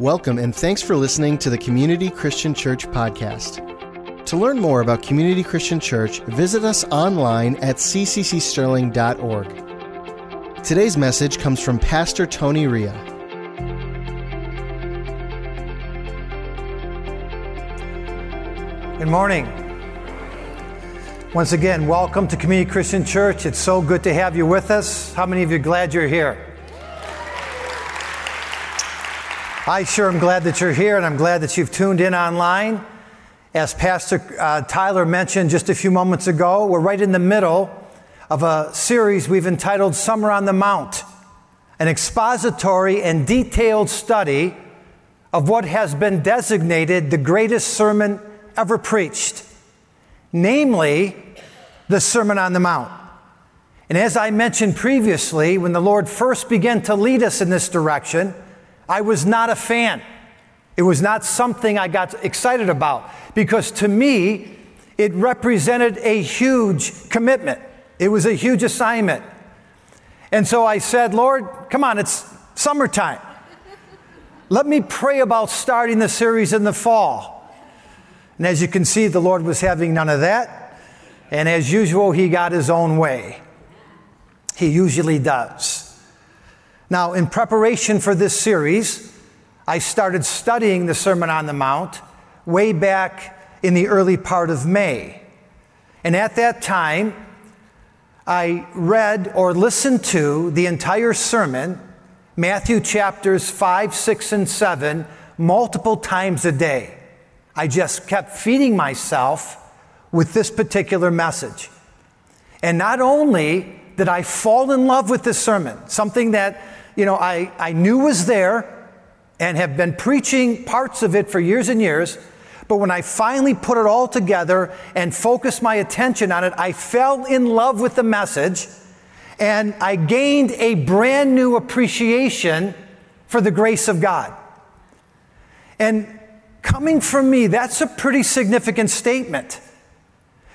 Welcome and thanks for listening to the Community Christian Church podcast. To learn more about Community Christian Church, visit us online at cccsterling.org. Today's message comes from Pastor Tony Ria. Good morning. Once again, welcome to Community Christian Church. It's so good to have you with us. How many of you glad you're here? I sure am glad that you're here, and I'm glad that you've tuned in online. As Pastor uh, Tyler mentioned just a few moments ago, we're right in the middle of a series we've entitled Summer on the Mount, an expository and detailed study of what has been designated the greatest sermon ever preached, namely the Sermon on the Mount. And as I mentioned previously, when the Lord first began to lead us in this direction, I was not a fan. It was not something I got excited about because to me, it represented a huge commitment. It was a huge assignment. And so I said, Lord, come on, it's summertime. Let me pray about starting the series in the fall. And as you can see, the Lord was having none of that. And as usual, he got his own way. He usually does. Now, in preparation for this series, I started studying the Sermon on the Mount way back in the early part of May. And at that time, I read or listened to the entire sermon, Matthew chapters 5, 6, and 7, multiple times a day. I just kept feeding myself with this particular message. And not only did I fall in love with this sermon, something that you know, I, I knew was there and have been preaching parts of it for years and years. But when I finally put it all together and focused my attention on it, I fell in love with the message and I gained a brand new appreciation for the grace of God. And coming from me, that's a pretty significant statement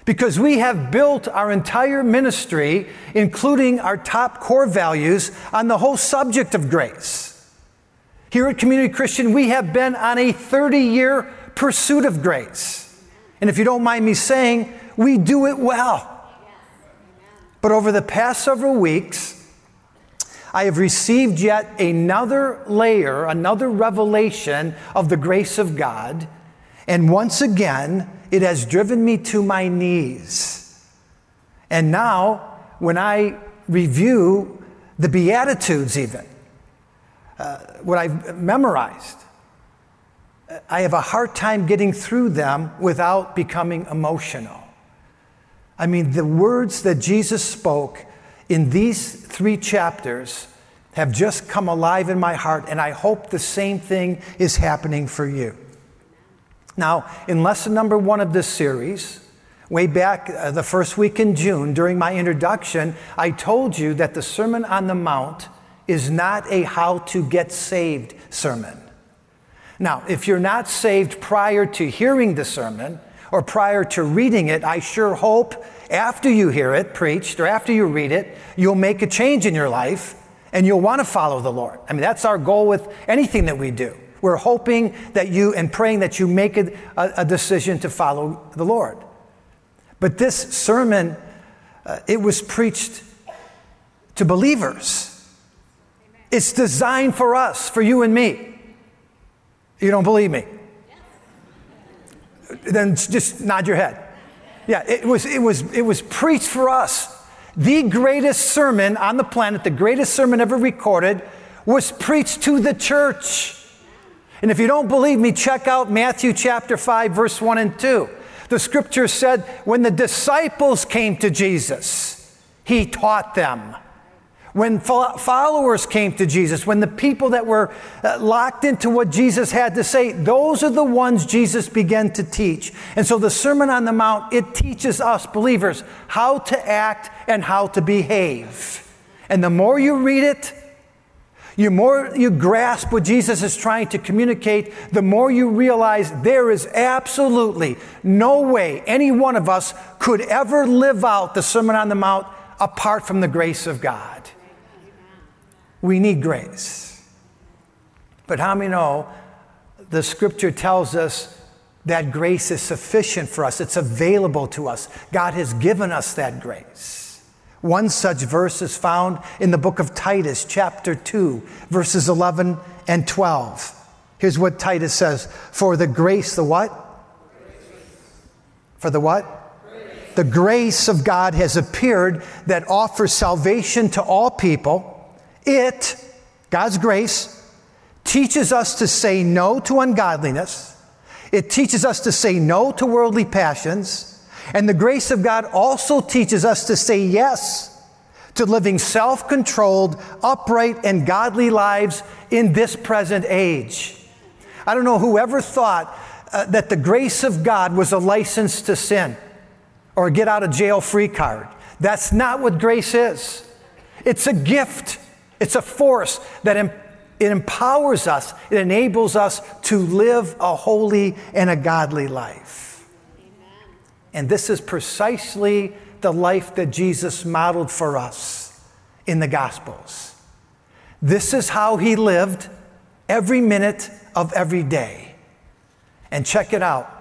because we have built our entire ministry, including our top core values, on the whole subject of grace. Here at Community Christian, we have been on a 30 year pursuit of grace. And if you don't mind me saying, we do it well. But over the past several weeks, I have received yet another layer, another revelation of the grace of God. And once again, it has driven me to my knees. And now, when I review the Beatitudes, even, uh, what I've memorized, I have a hard time getting through them without becoming emotional. I mean, the words that Jesus spoke in these three chapters have just come alive in my heart, and I hope the same thing is happening for you. Now, in lesson number one of this series, way back uh, the first week in June, during my introduction, I told you that the Sermon on the Mount is not a how to get saved sermon. Now, if you're not saved prior to hearing the sermon or prior to reading it, I sure hope after you hear it preached or after you read it, you'll make a change in your life and you'll want to follow the Lord. I mean, that's our goal with anything that we do. We're hoping that you and praying that you make a, a decision to follow the Lord. But this sermon, uh, it was preached to believers. It's designed for us, for you and me. You don't believe me? Then just nod your head. Yeah, it was, it was, it was preached for us. The greatest sermon on the planet, the greatest sermon ever recorded, was preached to the church. And if you don't believe me, check out Matthew chapter 5, verse 1 and 2. The scripture said, when the disciples came to Jesus, he taught them. When followers came to Jesus, when the people that were uh, locked into what Jesus had to say, those are the ones Jesus began to teach. And so the Sermon on the Mount, it teaches us believers how to act and how to behave. And the more you read it, the more you grasp what Jesus is trying to communicate, the more you realize there is absolutely no way any one of us could ever live out the Sermon on the Mount apart from the grace of God. We need grace. But how many know the scripture tells us that grace is sufficient for us, it's available to us. God has given us that grace. One such verse is found in the book of Titus, chapter 2, verses 11 and 12. Here's what Titus says For the grace, the what? For the what? The grace of God has appeared that offers salvation to all people. It, God's grace, teaches us to say no to ungodliness. It teaches us to say no to worldly passions. And the grace of God also teaches us to say yes to living self controlled, upright, and godly lives in this present age. I don't know whoever thought uh, that the grace of God was a license to sin or a get out of jail free card. That's not what grace is. It's a gift, it's a force that it empowers us, it enables us to live a holy and a godly life. And this is precisely the life that Jesus modeled for us in the Gospels. This is how he lived every minute of every day. And check it out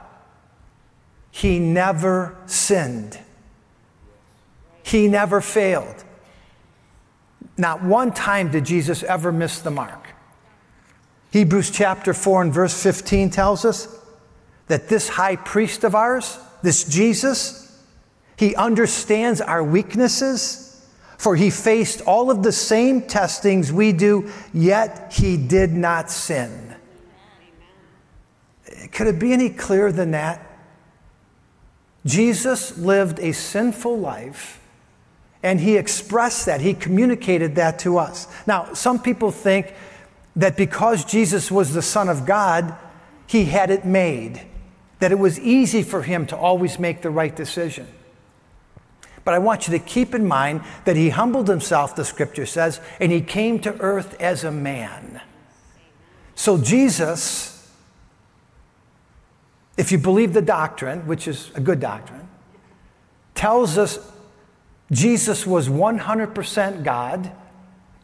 he never sinned, he never failed. Not one time did Jesus ever miss the mark. Hebrews chapter 4 and verse 15 tells us that this high priest of ours, this Jesus, he understands our weaknesses, for he faced all of the same testings we do, yet he did not sin. Could it be any clearer than that? Jesus lived a sinful life and he expressed that, he communicated that to us. Now, some people think that because Jesus was the Son of God, he had it made, that it was easy for him to always make the right decision. But I want you to keep in mind that he humbled himself, the scripture says, and he came to earth as a man. So Jesus, if you believe the doctrine, which is a good doctrine, tells us Jesus was 100% God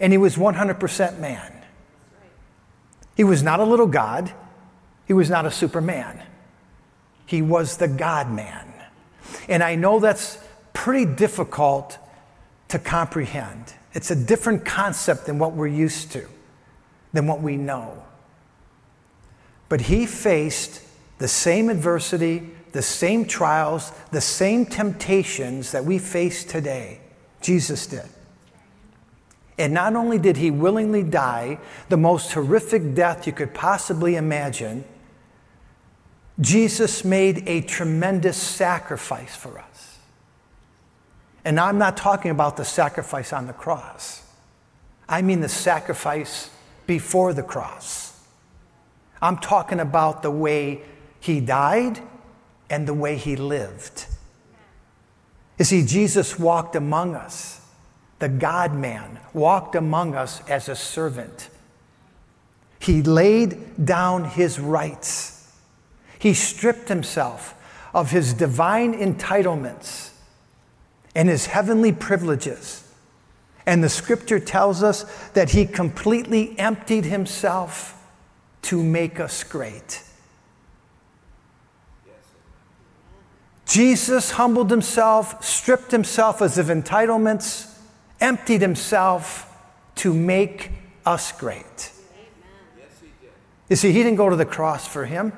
and he was 100% man. He was not a little God, he was not a superman. He was the God man. And I know that's pretty difficult to comprehend. It's a different concept than what we're used to, than what we know. But he faced the same adversity, the same trials, the same temptations that we face today. Jesus did. And not only did he willingly die the most horrific death you could possibly imagine, Jesus made a tremendous sacrifice for us. And I'm not talking about the sacrifice on the cross, I mean the sacrifice before the cross. I'm talking about the way he died and the way he lived. You see, Jesus walked among us. The God man walked among us as a servant. He laid down his rights. He stripped himself of his divine entitlements and his heavenly privileges. And the scripture tells us that he completely emptied himself to make us great. Jesus humbled himself, stripped himself as of entitlements, emptied himself to make us great. You see, he didn't go to the cross for him.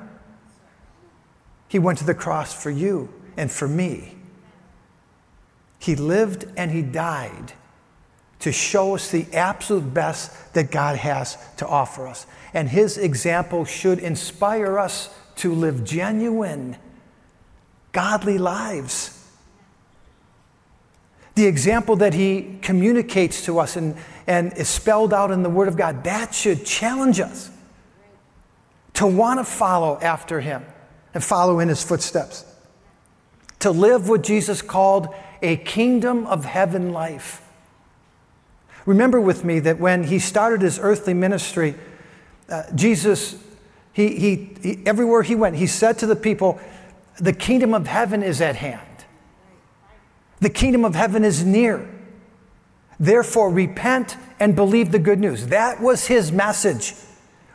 He went to the cross for you and for me. He lived and he died to show us the absolute best that God has to offer us. And his example should inspire us to live genuine godly lives. The example that he communicates to us and, and is spelled out in the Word of God, that should challenge us to want to follow after him and follow in his footsteps. To live what Jesus called a kingdom of heaven life. Remember with me that when he started his earthly ministry, uh, Jesus, he, he, he, everywhere he went, he said to the people, the kingdom of heaven is at hand. The kingdom of heaven is near. Therefore, repent and believe the good news. That was his message.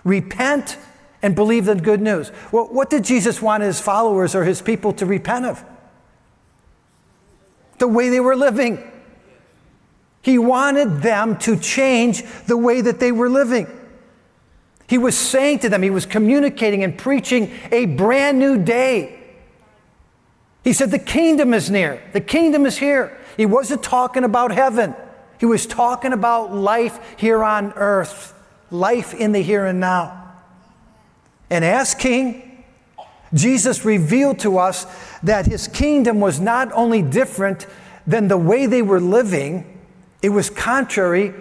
Repent and believe the good news. Well, what did Jesus want his followers or his people to repent of? The way they were living. He wanted them to change the way that they were living. He was saying to them, he was communicating and preaching a brand new day. He said, The kingdom is near, the kingdom is here. He wasn't talking about heaven, he was talking about life here on earth, life in the here and now. And as king, Jesus revealed to us that his kingdom was not only different than the way they were living, it was contrary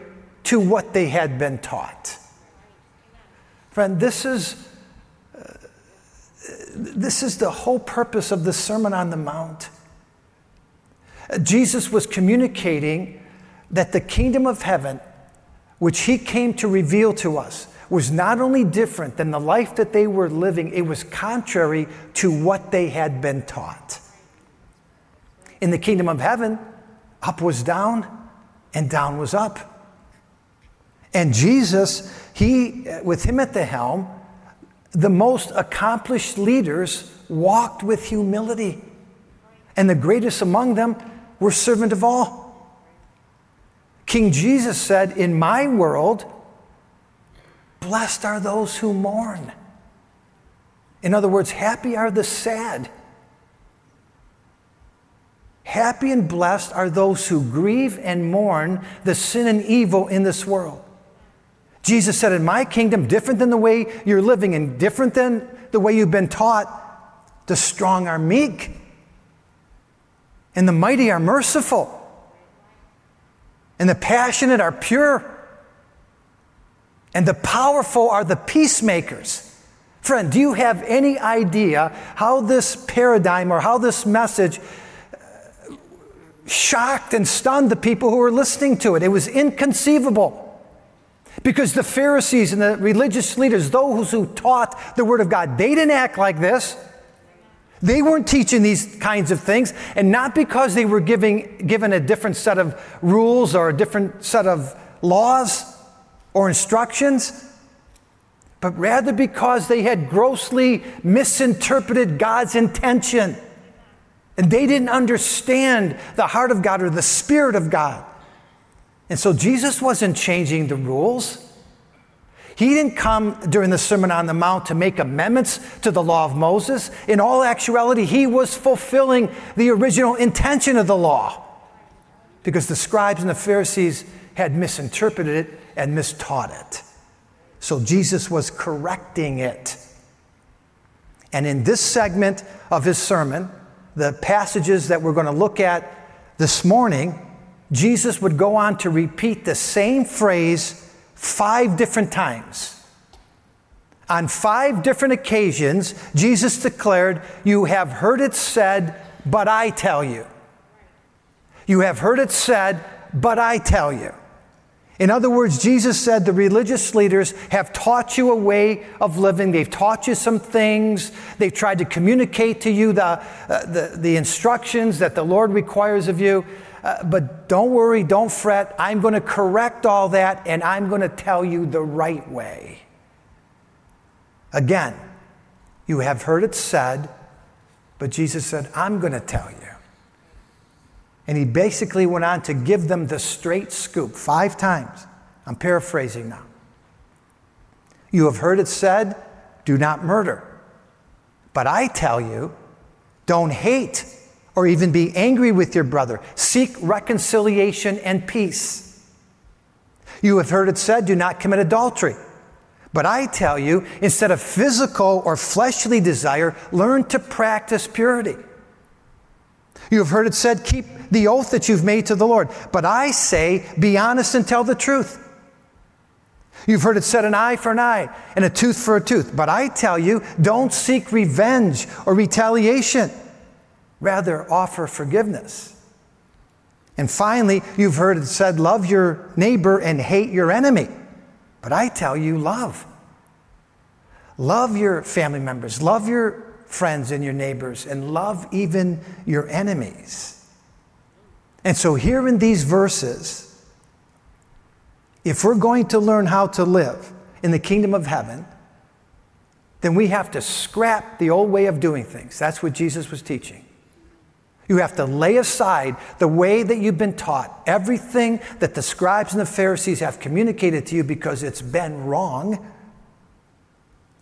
to what they had been taught. Friend, this is, uh, this is the whole purpose of the Sermon on the Mount. Jesus was communicating that the kingdom of heaven, which he came to reveal to us, was not only different than the life that they were living, it was contrary to what they had been taught. In the kingdom of heaven, up was down and down was up. And Jesus, he, with him at the helm, the most accomplished leaders walked with humility. And the greatest among them were servant of all. King Jesus said, In my world, blessed are those who mourn. In other words, happy are the sad. Happy and blessed are those who grieve and mourn the sin and evil in this world. Jesus said, In my kingdom, different than the way you're living and different than the way you've been taught, the strong are meek and the mighty are merciful and the passionate are pure and the powerful are the peacemakers. Friend, do you have any idea how this paradigm or how this message uh, shocked and stunned the people who were listening to it? It was inconceivable. Because the Pharisees and the religious leaders, those who taught the Word of God, they didn't act like this. They weren't teaching these kinds of things, and not because they were giving, given a different set of rules or a different set of laws or instructions, but rather because they had grossly misinterpreted God's intention. And they didn't understand the heart of God or the Spirit of God. And so Jesus wasn't changing the rules. He didn't come during the Sermon on the Mount to make amendments to the law of Moses. In all actuality, he was fulfilling the original intention of the law because the scribes and the Pharisees had misinterpreted it and mistaught it. So Jesus was correcting it. And in this segment of his sermon, the passages that we're going to look at this morning, Jesus would go on to repeat the same phrase five different times. On five different occasions, Jesus declared, You have heard it said, but I tell you. You have heard it said, but I tell you. In other words, Jesus said the religious leaders have taught you a way of living. They've taught you some things. They've tried to communicate to you the, uh, the, the instructions that the Lord requires of you. Uh, but don't worry, don't fret. I'm going to correct all that and I'm going to tell you the right way. Again, you have heard it said, but Jesus said, I'm going to tell you. And he basically went on to give them the straight scoop five times. I'm paraphrasing now. You have heard it said, do not murder. But I tell you, don't hate or even be angry with your brother. Seek reconciliation and peace. You have heard it said, do not commit adultery. But I tell you, instead of physical or fleshly desire, learn to practice purity. You have heard it said, keep the oath that you've made to the Lord. But I say, be honest and tell the truth. You've heard it said, an eye for an eye and a tooth for a tooth. But I tell you, don't seek revenge or retaliation. Rather, offer forgiveness. And finally, you've heard it said, love your neighbor and hate your enemy. But I tell you, love. Love your family members, love your friends and your neighbors, and love even your enemies. And so, here in these verses, if we're going to learn how to live in the kingdom of heaven, then we have to scrap the old way of doing things. That's what Jesus was teaching. You have to lay aside the way that you've been taught, everything that the scribes and the Pharisees have communicated to you because it's been wrong.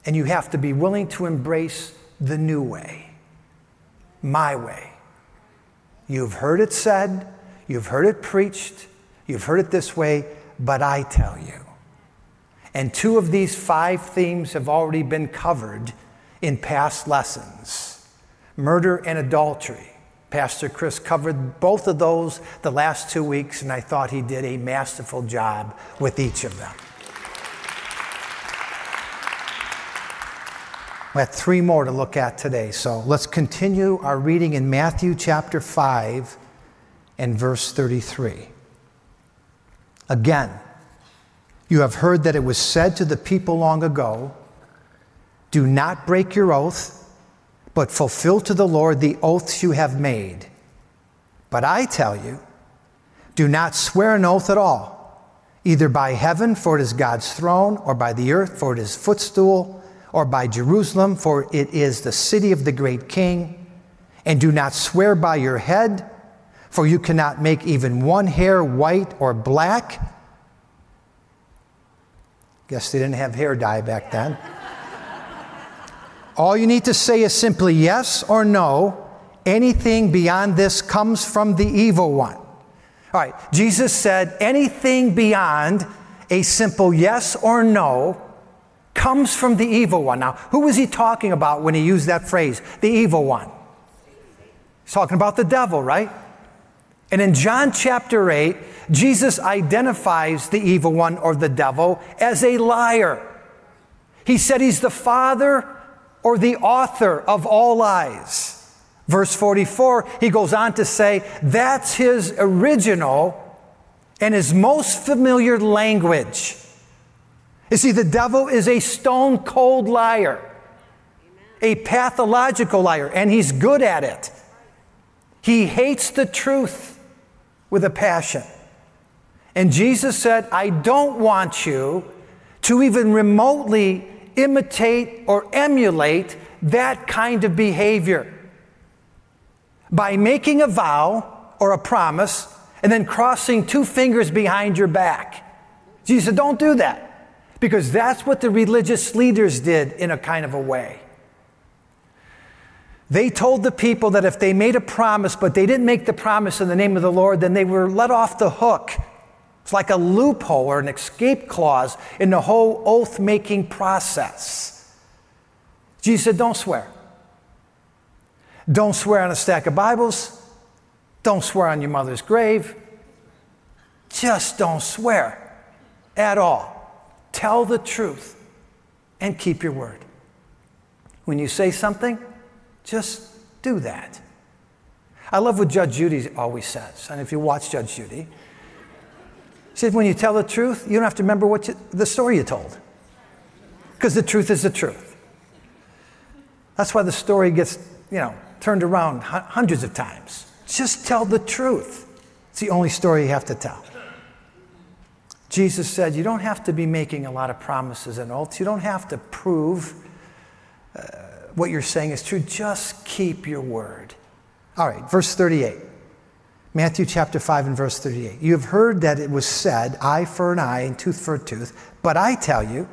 And you have to be willing to embrace the new way, my way. You've heard it said, you've heard it preached, you've heard it this way, but I tell you. And two of these five themes have already been covered in past lessons murder and adultery. Pastor Chris covered both of those the last two weeks, and I thought he did a masterful job with each of them. We have three more to look at today, so let's continue our reading in Matthew chapter 5 and verse 33. Again, you have heard that it was said to the people long ago Do not break your oath, but fulfill to the Lord the oaths you have made. But I tell you, do not swear an oath at all, either by heaven, for it is God's throne, or by the earth, for it is footstool, or by Jerusalem, for it is the city of the great king. And do not swear by your head, for you cannot make even one hair white or black Guess they didn't have hair dye back then. All you need to say is simply yes or no. Anything beyond this comes from the evil one. All right, Jesus said anything beyond a simple yes or no comes from the evil one. Now, who was he talking about when he used that phrase, the evil one? He's talking about the devil, right? And in John chapter 8, Jesus identifies the evil one or the devil as a liar. He said he's the father or the author of all lies. Verse 44, he goes on to say that's his original and his most familiar language. You see, the devil is a stone cold liar, a pathological liar, and he's good at it. He hates the truth with a passion. And Jesus said, I don't want you to even remotely imitate or emulate that kind of behavior. By making a vow or a promise and then crossing two fingers behind your back. Jesus said, Don't do that. Because that's what the religious leaders did in a kind of a way. They told the people that if they made a promise, but they didn't make the promise in the name of the Lord, then they were let off the hook. It's like a loophole or an escape clause in the whole oath making process. Jesus said, Don't swear. Don't swear on a stack of Bibles. Don't swear on your mother's grave. Just don't swear at all. Tell the truth and keep your word. When you say something, just do that. I love what Judge Judy always says. And if you watch Judge Judy, she says, when you tell the truth, you don't have to remember what you, the story you told. Because the truth is the truth. That's why the story gets, you know, turned around hundreds of times. Just tell the truth. It's the only story you have to tell. Jesus said, You don't have to be making a lot of promises and oaths. You don't have to prove uh, what you're saying is true. Just keep your word. All right, verse 38. Matthew chapter 5 and verse 38. You have heard that it was said, eye for an eye and tooth for a tooth. But I tell you,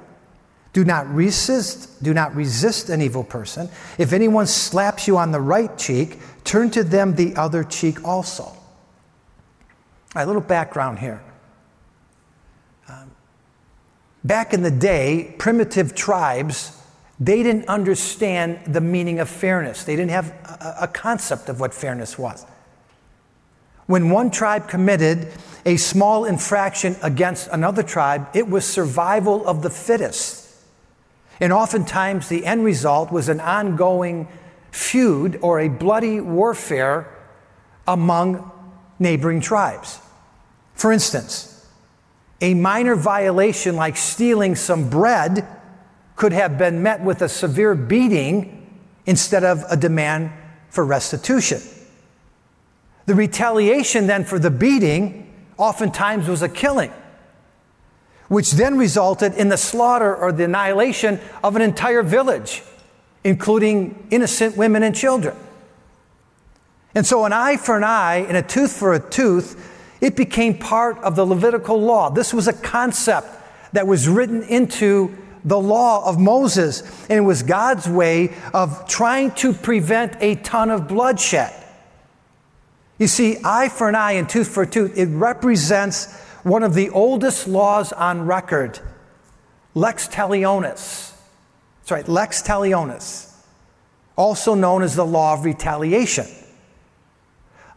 do not resist, do not resist an evil person. If anyone slaps you on the right cheek, turn to them the other cheek also. All right, a little background here. Back in the day, primitive tribes they didn't understand the meaning of fairness. They didn't have a, a concept of what fairness was. When one tribe committed a small infraction against another tribe, it was survival of the fittest. And oftentimes the end result was an ongoing feud or a bloody warfare among neighboring tribes. For instance, a minor violation like stealing some bread could have been met with a severe beating instead of a demand for restitution. The retaliation then for the beating oftentimes was a killing. which then resulted in the slaughter or the annihilation of an entire village, including innocent women and children. And so, an eye for an eye and a tooth for a tooth, it became part of the Levitical law. This was a concept that was written into the law of Moses, and it was God's way of trying to prevent a ton of bloodshed. You see, eye for an eye and tooth for a tooth, it represents one of the oldest laws on record lex talionis. That's right, lex talionis, also known as the law of retaliation.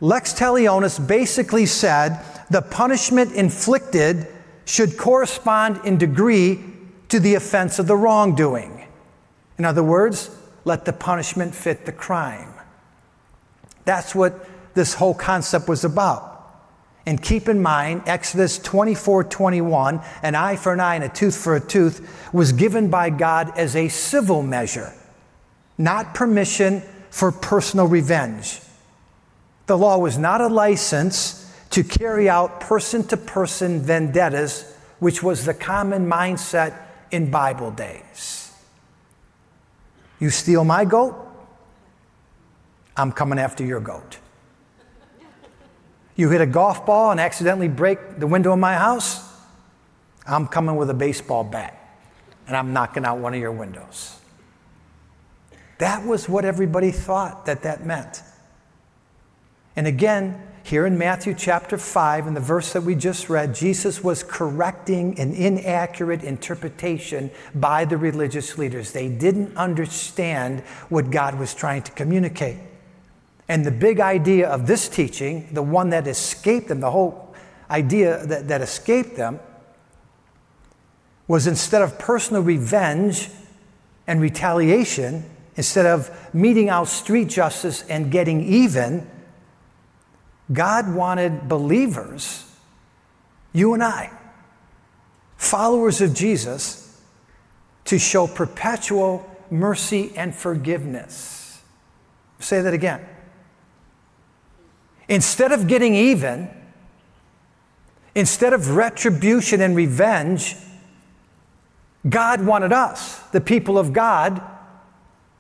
Lex talionis basically said the punishment inflicted should correspond in degree to the offense of the wrongdoing. In other words, let the punishment fit the crime. That's what this whole concept was about. And keep in mind, Exodus 24 21, an eye for an eye and a tooth for a tooth, was given by God as a civil measure, not permission for personal revenge. The law was not a license to carry out person to person vendettas, which was the common mindset in Bible days. You steal my goat, I'm coming after your goat. You hit a golf ball and accidentally break the window of my house, I'm coming with a baseball bat and I'm knocking out one of your windows. That was what everybody thought that that meant. And again, here in Matthew chapter 5, in the verse that we just read, Jesus was correcting an inaccurate interpretation by the religious leaders. They didn't understand what God was trying to communicate. And the big idea of this teaching, the one that escaped them, the whole idea that, that escaped them, was instead of personal revenge and retaliation, instead of meting out street justice and getting even, God wanted believers, you and I, followers of Jesus, to show perpetual mercy and forgiveness. Say that again. Instead of getting even, instead of retribution and revenge, God wanted us, the people of God,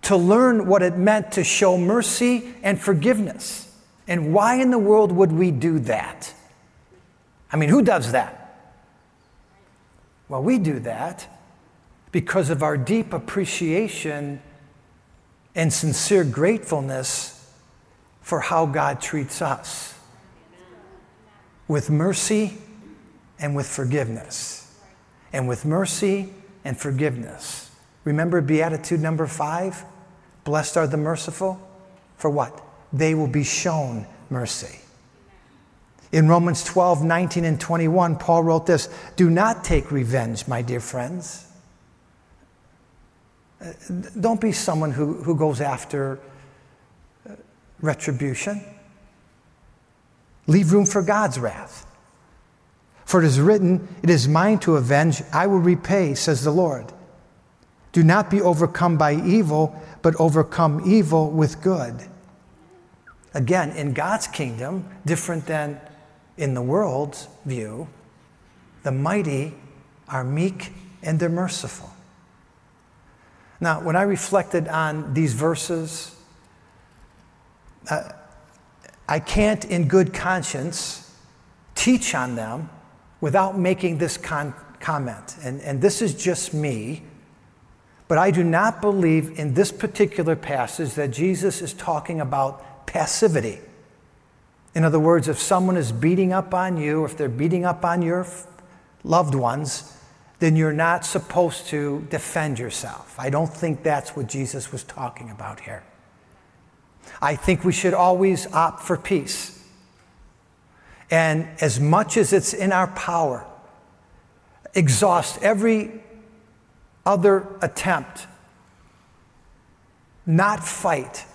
to learn what it meant to show mercy and forgiveness. And why in the world would we do that? I mean, who does that? Well, we do that because of our deep appreciation and sincere gratefulness for how God treats us with mercy and with forgiveness. And with mercy and forgiveness. Remember Beatitude number five? Blessed are the merciful. For what? They will be shown mercy. In Romans 12, 19, and 21, Paul wrote this Do not take revenge, my dear friends. Uh, don't be someone who, who goes after uh, retribution. Leave room for God's wrath. For it is written, It is mine to avenge, I will repay, says the Lord. Do not be overcome by evil, but overcome evil with good. Again, in God's kingdom, different than in the world's view, the mighty are meek and they're merciful. Now, when I reflected on these verses, uh, I can't, in good conscience, teach on them without making this con- comment. And, and this is just me, but I do not believe in this particular passage that Jesus is talking about passivity. In other words, if someone is beating up on you, if they're beating up on your loved ones, then you're not supposed to defend yourself. I don't think that's what Jesus was talking about here. I think we should always opt for peace. And as much as it's in our power, exhaust every other attempt, not fight,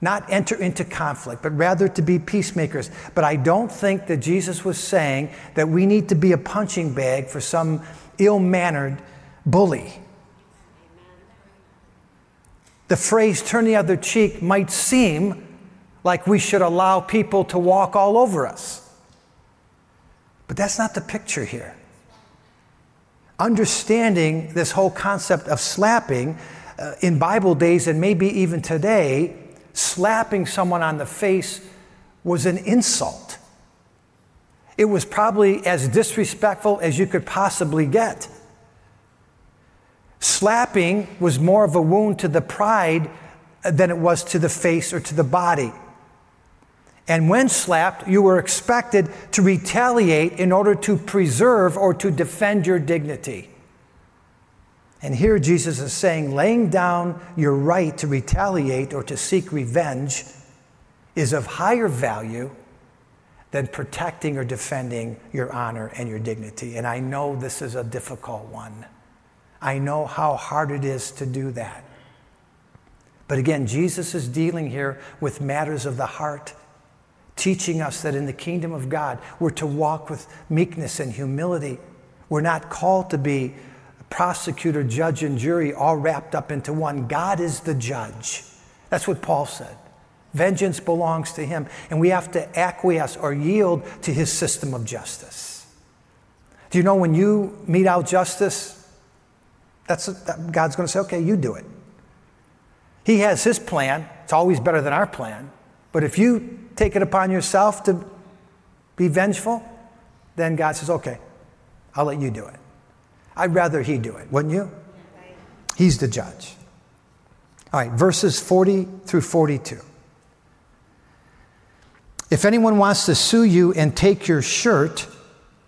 not enter into conflict, but rather to be peacemakers. But I don't think that Jesus was saying that we need to be a punching bag for some ill mannered bully. The phrase turn the other cheek might seem like we should allow people to walk all over us. But that's not the picture here. understanding this whole concept of slapping uh, in Bible days and maybe even today, slapping someone on the face was an insult. It was probably as disrespectful as you could possibly get. Slapping was more of a wound to the pride than it was to the face or to the body. And when slapped, you were expected to retaliate in order to preserve or to defend your dignity. And here Jesus is saying, laying down your right to retaliate or to seek revenge is of higher value than protecting or defending your honor and your dignity. And I know this is a difficult one. I know how hard it is to do that. But again, Jesus is dealing here with matters of the heart, teaching us that in the kingdom of God, we're to walk with meekness and humility. We're not called to be prosecutor, judge, and jury all wrapped up into one. God is the judge. That's what Paul said. Vengeance belongs to him, and we have to acquiesce or yield to his system of justice. Do you know when you mete out justice, that's that God's going to say, okay, you do it. He has his plan. It's always better than our plan. But if you take it upon yourself to be vengeful, then God says, okay, I'll let you do it. I'd rather he do it, wouldn't you? He's the judge. All right, verses 40 through 42. If anyone wants to sue you and take your shirt,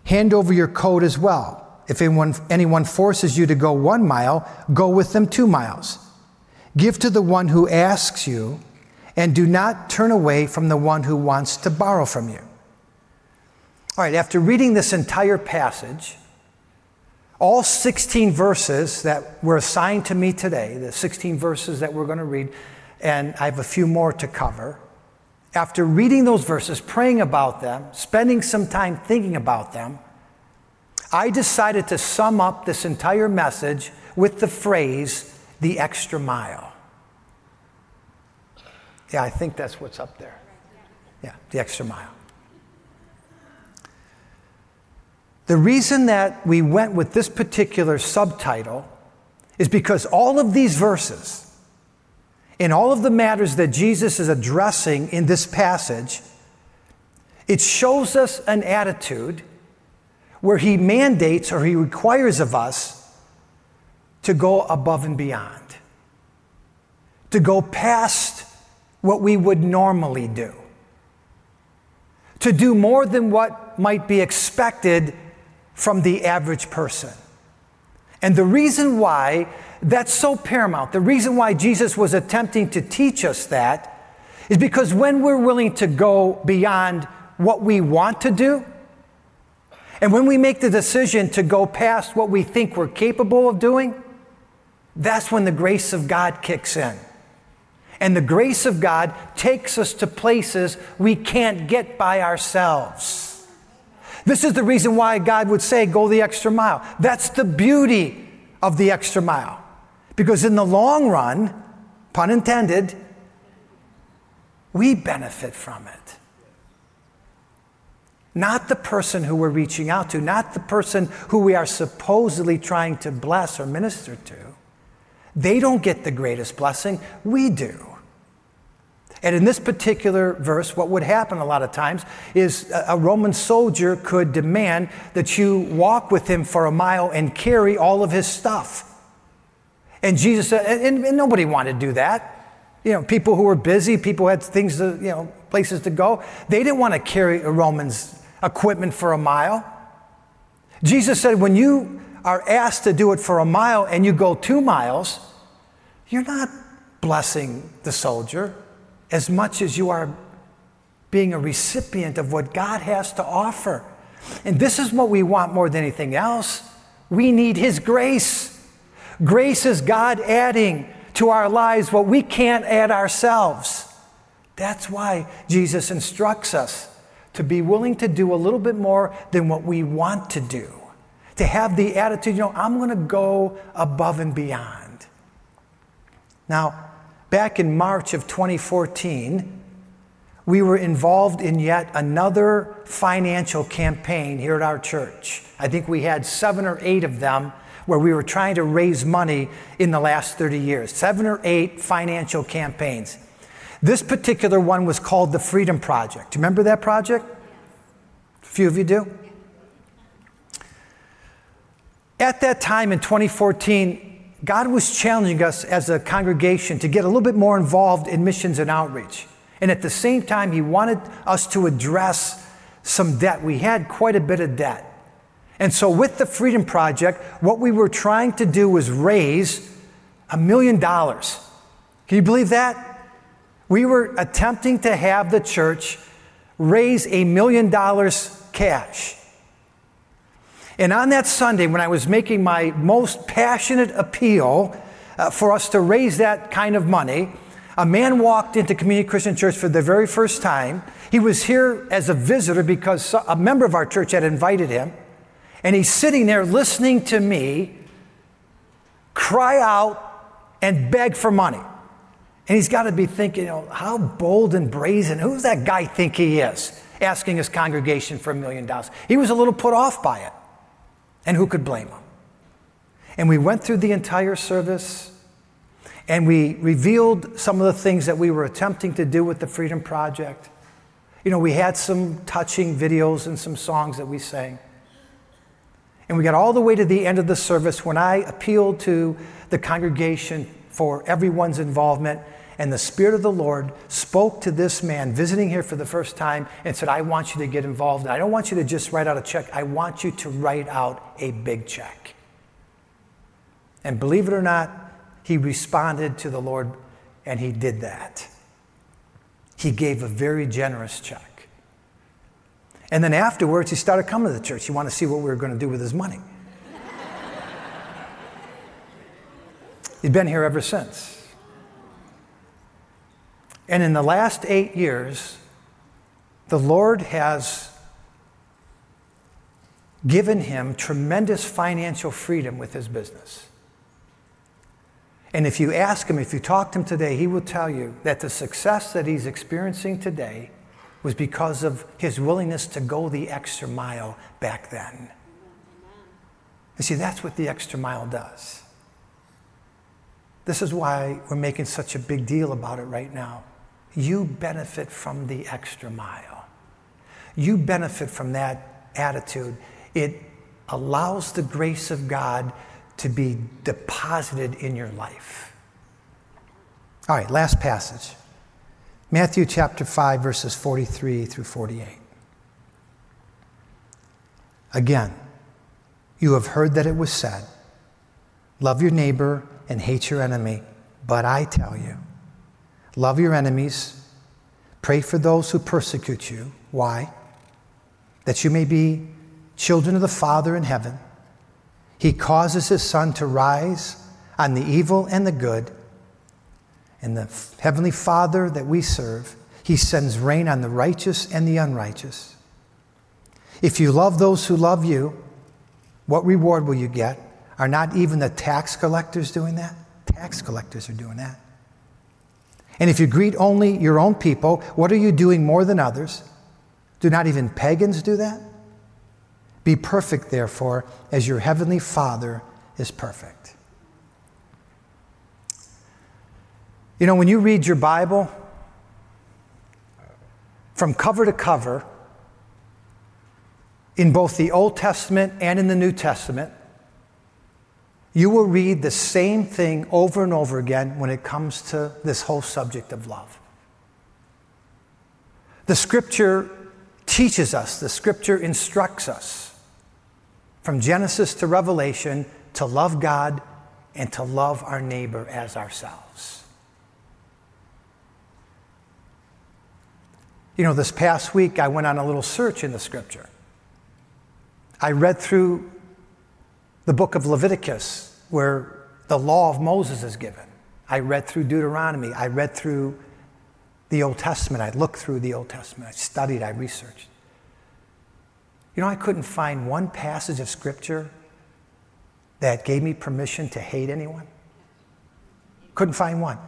hand over your coat as well. If anyone, anyone forces you to go one mile, go with them two miles. Give to the one who asks you, and do not turn away from the one who wants to borrow from you. All right, after reading this entire passage, all 16 verses that were assigned to me today, the 16 verses that we're going to read, and I have a few more to cover. After reading those verses, praying about them, spending some time thinking about them, I decided to sum up this entire message with the phrase, the extra mile. Yeah, I think that's what's up there. Yeah, the extra mile. The reason that we went with this particular subtitle is because all of these verses, in all of the matters that Jesus is addressing in this passage, it shows us an attitude where he mandates or he requires of us to go above and beyond, to go past what we would normally do, to do more than what might be expected from the average person. And the reason why that's so paramount, the reason why Jesus was attempting to teach us that, is because when we're willing to go beyond what we want to do, and when we make the decision to go past what we think we're capable of doing, that's when the grace of God kicks in. And the grace of God takes us to places we can't get by ourselves. This is the reason why God would say, go the extra mile. That's the beauty of the extra mile. Because in the long run, pun intended, we benefit from it. Not the person who we're reaching out to, not the person who we are supposedly trying to bless or minister to. They don't get the greatest blessing, we do. And in this particular verse, what would happen a lot of times is a Roman soldier could demand that you walk with him for a mile and carry all of his stuff. And Jesus said, and, and nobody wanted to do that. You know, people who were busy, people had things to, you know, places to go, they didn't want to carry a Roman's equipment for a mile. Jesus said, when you are asked to do it for a mile and you go two miles, you're not blessing the soldier as much as you are being a recipient of what God has to offer. And this is what we want more than anything else. We need His grace. Grace is God adding to our lives what we can't add ourselves. That's why Jesus instructs us to be willing to do a little bit more than what we want to do. To have the attitude, you know, I'm going to go above and beyond. Now, back in March of 2014, we were involved in yet another financial campaign here at our church. I think we had seven or eight of them where we were trying to raise money in the last 30 years, seven or eight financial campaigns. This particular one was called the Freedom Project. Remember that project? A few of you do? At that time in 2014, God was challenging us as a congregation to get a little bit more involved in missions and outreach. And at the same time, He wanted us to address some debt. We had quite a bit of debt. And so, with the Freedom Project, what we were trying to do was raise a million dollars. Can you believe that? We were attempting to have the church raise a million dollars cash. And on that Sunday, when I was making my most passionate appeal uh, for us to raise that kind of money, a man walked into Community Christian Church for the very first time. He was here as a visitor because a member of our church had invited him. And he's sitting there listening to me cry out and beg for money. And he's got to be thinking, you know, how bold and brazen, who's that guy think he is, asking his congregation for a million dollars? He was a little put off by it. And who could blame him? And we went through the entire service and we revealed some of the things that we were attempting to do with the Freedom Project. You know, we had some touching videos and some songs that we sang. And we got all the way to the end of the service when I appealed to the congregation for everyone's involvement. And the Spirit of the Lord spoke to this man visiting here for the first time and said, I want you to get involved. I don't want you to just write out a check, I want you to write out a big check. And believe it or not, he responded to the Lord and he did that. He gave a very generous check. And then afterwards, he started coming to the church. He wanted to see what we were going to do with his money. He's been here ever since. And in the last eight years, the Lord has given him tremendous financial freedom with his business. And if you ask him, if you talk to him today, he will tell you that the success that he's experiencing today was because of his willingness to go the extra mile back then. You see, that's what the extra mile does. This is why we're making such a big deal about it right now you benefit from the extra mile. You benefit from that attitude. It allows the grace of God to be deposited in your life. All right, last passage Matthew chapter 5, verses 43 through 48. Again, you have heard that it was said, Love your neighbor and hate your enemy, but I tell you, Love your enemies. Pray for those who persecute you. Why? That you may be children of the Father in heaven. He causes his sun to rise on the evil and the good. And the heavenly Father that we serve, he sends rain on the righteous and the unrighteous. If you love those who love you, what reward will you get? Are not even the tax collectors doing that? Tax collectors are doing that. And if you greet only your own people, what are you doing more than others? Do not even pagans do that? Be perfect, therefore, as your heavenly Father is perfect. You know, when you read your Bible, from cover to cover, in both the Old Testament and in the New Testament, you will read the same thing over and over again when it comes to this whole subject of love. The scripture teaches us, the scripture instructs us from Genesis to Revelation to love God and to love our neighbor as ourselves. You know, this past week I went on a little search in the scripture. I read through the book of Leviticus, where the law of Moses is given. I read through Deuteronomy. I read through the Old Testament. I looked through the Old Testament. I studied. I researched. You know, I couldn't find one passage of Scripture that gave me permission to hate anyone. Couldn't find one.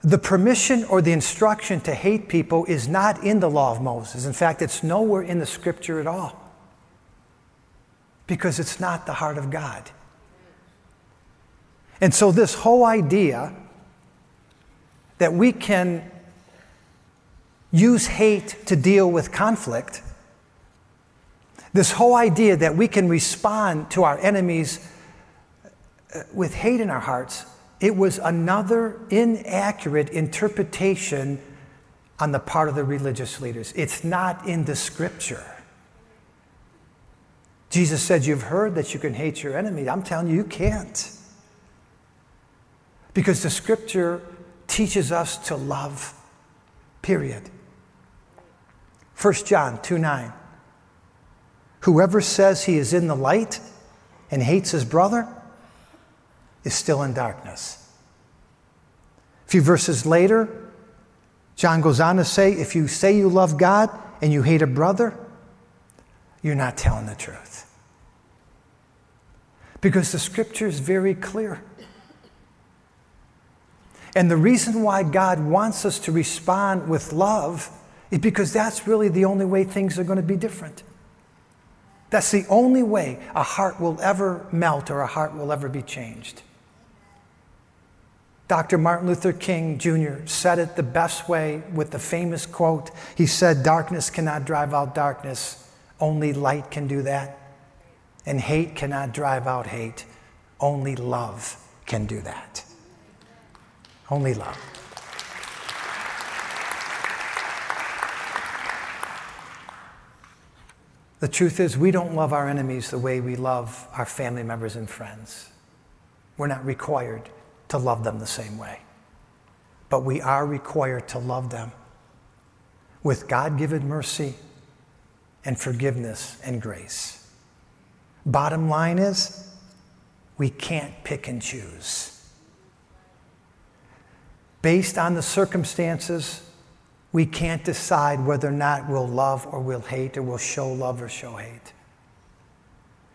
The permission or the instruction to hate people is not in the law of Moses. In fact, it's nowhere in the Scripture at all. Because it's not the heart of God. And so, this whole idea that we can use hate to deal with conflict, this whole idea that we can respond to our enemies uh, with hate in our hearts, it was another inaccurate interpretation on the part of the religious leaders. It's not in the scripture. Jesus said, You've heard that you can hate your enemy. I'm telling you, you can't. Because the scripture teaches us to love, period. 1 John 2 9. Whoever says he is in the light and hates his brother is still in darkness. A few verses later, John goes on to say if you say you love God and you hate a brother, you're not telling the truth. Because the scripture is very clear. And the reason why God wants us to respond with love is because that's really the only way things are going to be different. That's the only way a heart will ever melt or a heart will ever be changed. Dr. Martin Luther King Jr. said it the best way with the famous quote. He said, Darkness cannot drive out darkness, only light can do that. And hate cannot drive out hate, only love can do that. Only love. The truth is, we don't love our enemies the way we love our family members and friends. We're not required to love them the same way. But we are required to love them with God given mercy and forgiveness and grace. Bottom line is, we can't pick and choose based on the circumstances, we can't decide whether or not we'll love or we'll hate or we'll show love or show hate.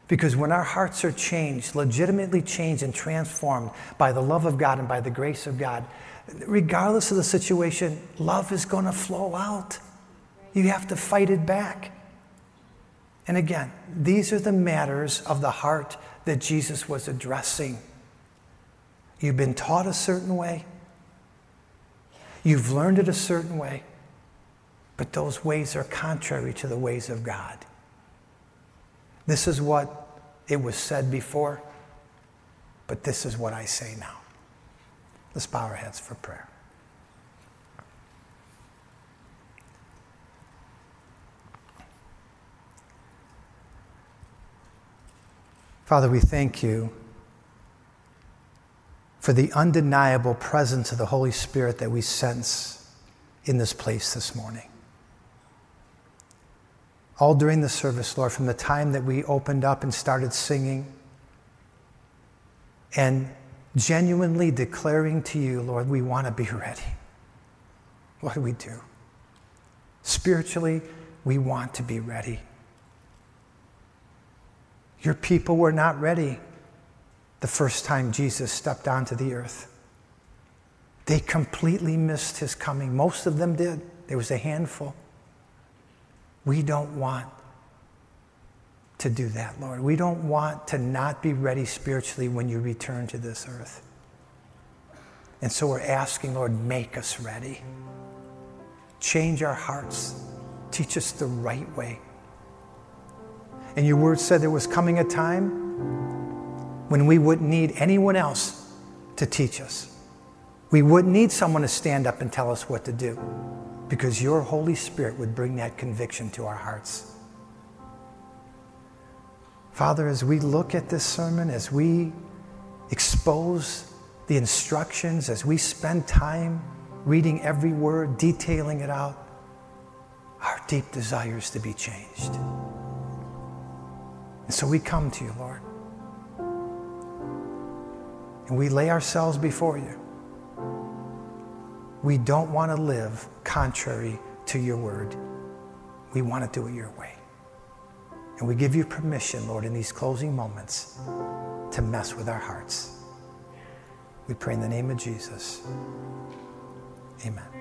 Because when our hearts are changed, legitimately changed and transformed by the love of God and by the grace of God, regardless of the situation, love is going to flow out. You have to fight it back. And again, these are the matters of the heart that Jesus was addressing. You've been taught a certain way. You've learned it a certain way, but those ways are contrary to the ways of God. This is what it was said before, but this is what I say now. Let's bow our heads for prayer. Father, we thank you for the undeniable presence of the Holy Spirit that we sense in this place this morning. All during the service, Lord, from the time that we opened up and started singing and genuinely declaring to you, Lord, we want to be ready. What do we do? Spiritually, we want to be ready. Your people were not ready the first time Jesus stepped onto the earth. They completely missed his coming. Most of them did. There was a handful. We don't want to do that, Lord. We don't want to not be ready spiritually when you return to this earth. And so we're asking, Lord, make us ready. Change our hearts. Teach us the right way. And your word said there was coming a time when we wouldn't need anyone else to teach us. We wouldn't need someone to stand up and tell us what to do because your Holy Spirit would bring that conviction to our hearts. Father, as we look at this sermon, as we expose the instructions, as we spend time reading every word, detailing it out, our deep desires to be changed. And so we come to you, Lord and we lay ourselves before you. We don't want to live contrary to your word. We want to do it your way. And we give you permission, Lord, in these closing moments to mess with our hearts. We pray in the name of Jesus. Amen.